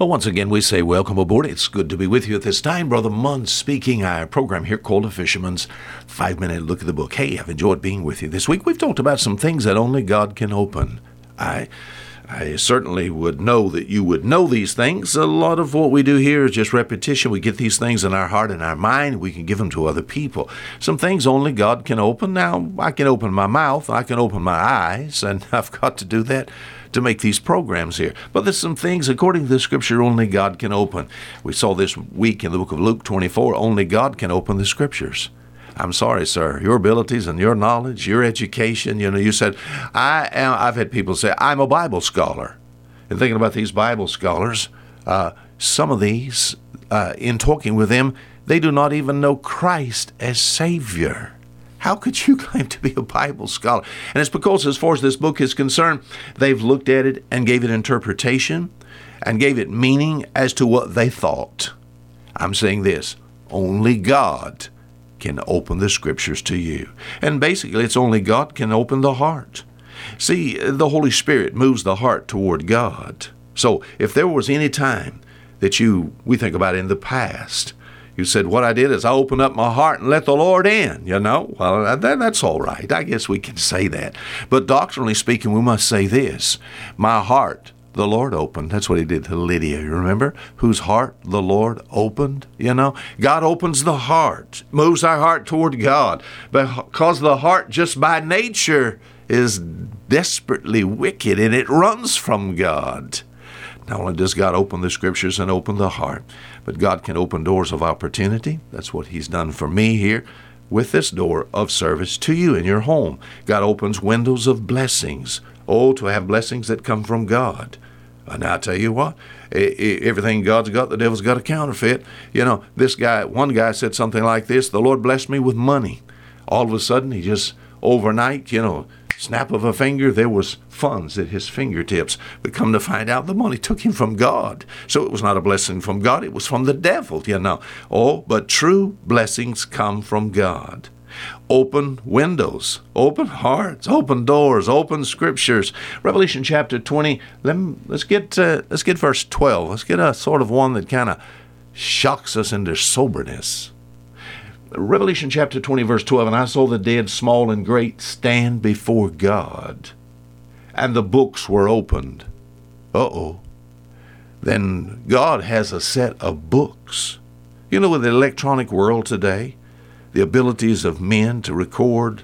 Well, once again, we say welcome aboard. It's good to be with you at this time. Brother Munn speaking. Our program here called A Fisherman's Five Minute Look at the Book. Hey, I've enjoyed being with you this week. We've talked about some things that only God can open. I. I certainly would know that you would know these things. A lot of what we do here is just repetition. We get these things in our heart and our mind. We can give them to other people. Some things only God can open. Now, I can open my mouth, I can open my eyes, and I've got to do that to make these programs here. But there's some things, according to the scripture, only God can open. We saw this week in the book of Luke 24 only God can open the scriptures. I'm sorry, sir. Your abilities and your knowledge, your education, you know, you said, I am, I've had people say, I'm a Bible scholar. And thinking about these Bible scholars, uh, some of these, uh, in talking with them, they do not even know Christ as Savior. How could you claim to be a Bible scholar? And it's because, as far as this book is concerned, they've looked at it and gave it interpretation and gave it meaning as to what they thought. I'm saying this only God can open the scriptures to you. And basically, it's only God can open the heart. See, the Holy Spirit moves the heart toward God. So if there was any time that you, we think about in the past, you said, What I did is I opened up my heart and let the Lord in, you know? Well, that, that's all right. I guess we can say that. But doctrinally speaking, we must say this My heart, the Lord opened. That's what he did to Lydia, you remember? Whose heart the Lord opened, you know? God opens the heart, moves our heart toward God. Because the heart, just by nature, is desperately wicked and it runs from God. Not only does God open the scriptures and open the heart, but God can open doors of opportunity. That's what He's done for me here with this door of service to you in your home. God opens windows of blessings. Oh, to have blessings that come from God. And I tell you what, everything God's got, the devil's got a counterfeit. You know, this guy, one guy said something like this The Lord blessed me with money. All of a sudden, he just overnight, you know, snap of a finger, there was funds at his fingertips. But come to find out, the money took him from God. So it was not a blessing from God, it was from the devil, you know. Oh, but true blessings come from God. Open windows, open hearts, open doors, open scriptures. Revelation chapter 20, let me, let's, get, uh, let's get verse 12. Let's get a sort of one that kind of shocks us into soberness. Revelation chapter 20, verse 12 And I saw the dead, small and great, stand before God, and the books were opened. Uh oh. Then God has a set of books. You know, with the electronic world today, the abilities of men to record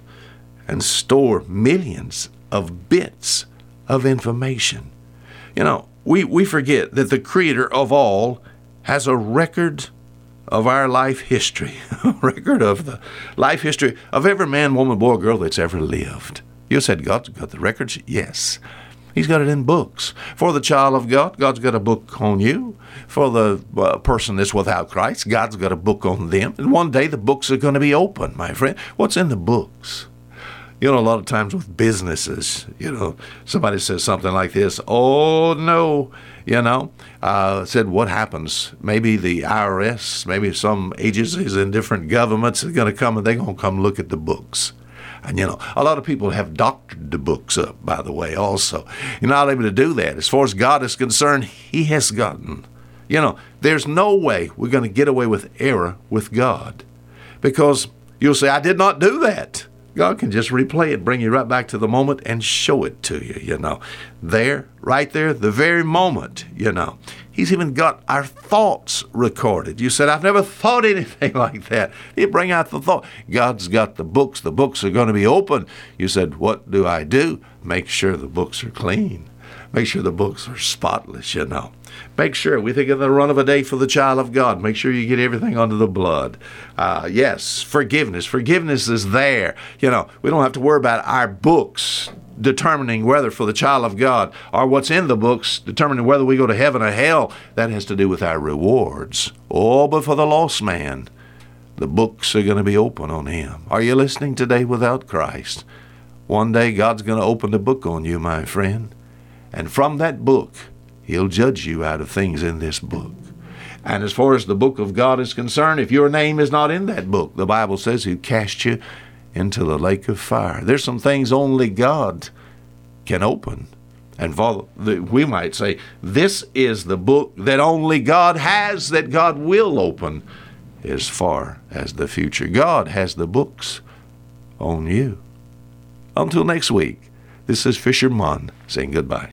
and store millions of bits of information. You know, we, we forget that the creator of all has a record of our life history, a record of the life history of every man, woman, boy, girl that's ever lived. You said God's got the records? Yes. He's got it in books. For the child of God, God's got a book on you. For the uh, person that's without Christ, God's got a book on them. And one day the books are going to be open, my friend. What's in the books? You know, a lot of times with businesses, you know, somebody says something like this, oh no, you know, uh, said what happens? Maybe the IRS, maybe some agencies in different governments are going to come and they're going to come look at the books. And you know, a lot of people have doctored the books up, by the way, also. You're not able to do that. As far as God is concerned, He has gotten. You know, there's no way we're going to get away with error with God. Because you'll say, I did not do that. God can just replay it, bring you right back to the moment and show it to you, you know. There, right there, the very moment, you know. He's even got our thoughts recorded. You said, I've never thought anything like that. He bring out the thought. God's got the books. The books are going to be open. You said, What do I do? Make sure the books are clean. Make sure the books are spotless, you know. Make sure, we think of the run of a day for the child of God. Make sure you get everything under the blood. Uh, yes, forgiveness. Forgiveness is there. You know, we don't have to worry about our books determining whether for the child of God or what's in the books determining whether we go to heaven or hell. That has to do with our rewards. Oh, but for the lost man, the books are going to be open on him. Are you listening today without Christ? One day God's going to open the book on you, my friend. And from that book, He'll judge you out of things in this book. And as far as the book of God is concerned, if your name is not in that book, the Bible says He'll cast you into the lake of fire. There's some things only God can open. And we might say, this is the book that only God has, that God will open as far as the future. God has the books on you. Until next week, this is Fisher Munn saying goodbye.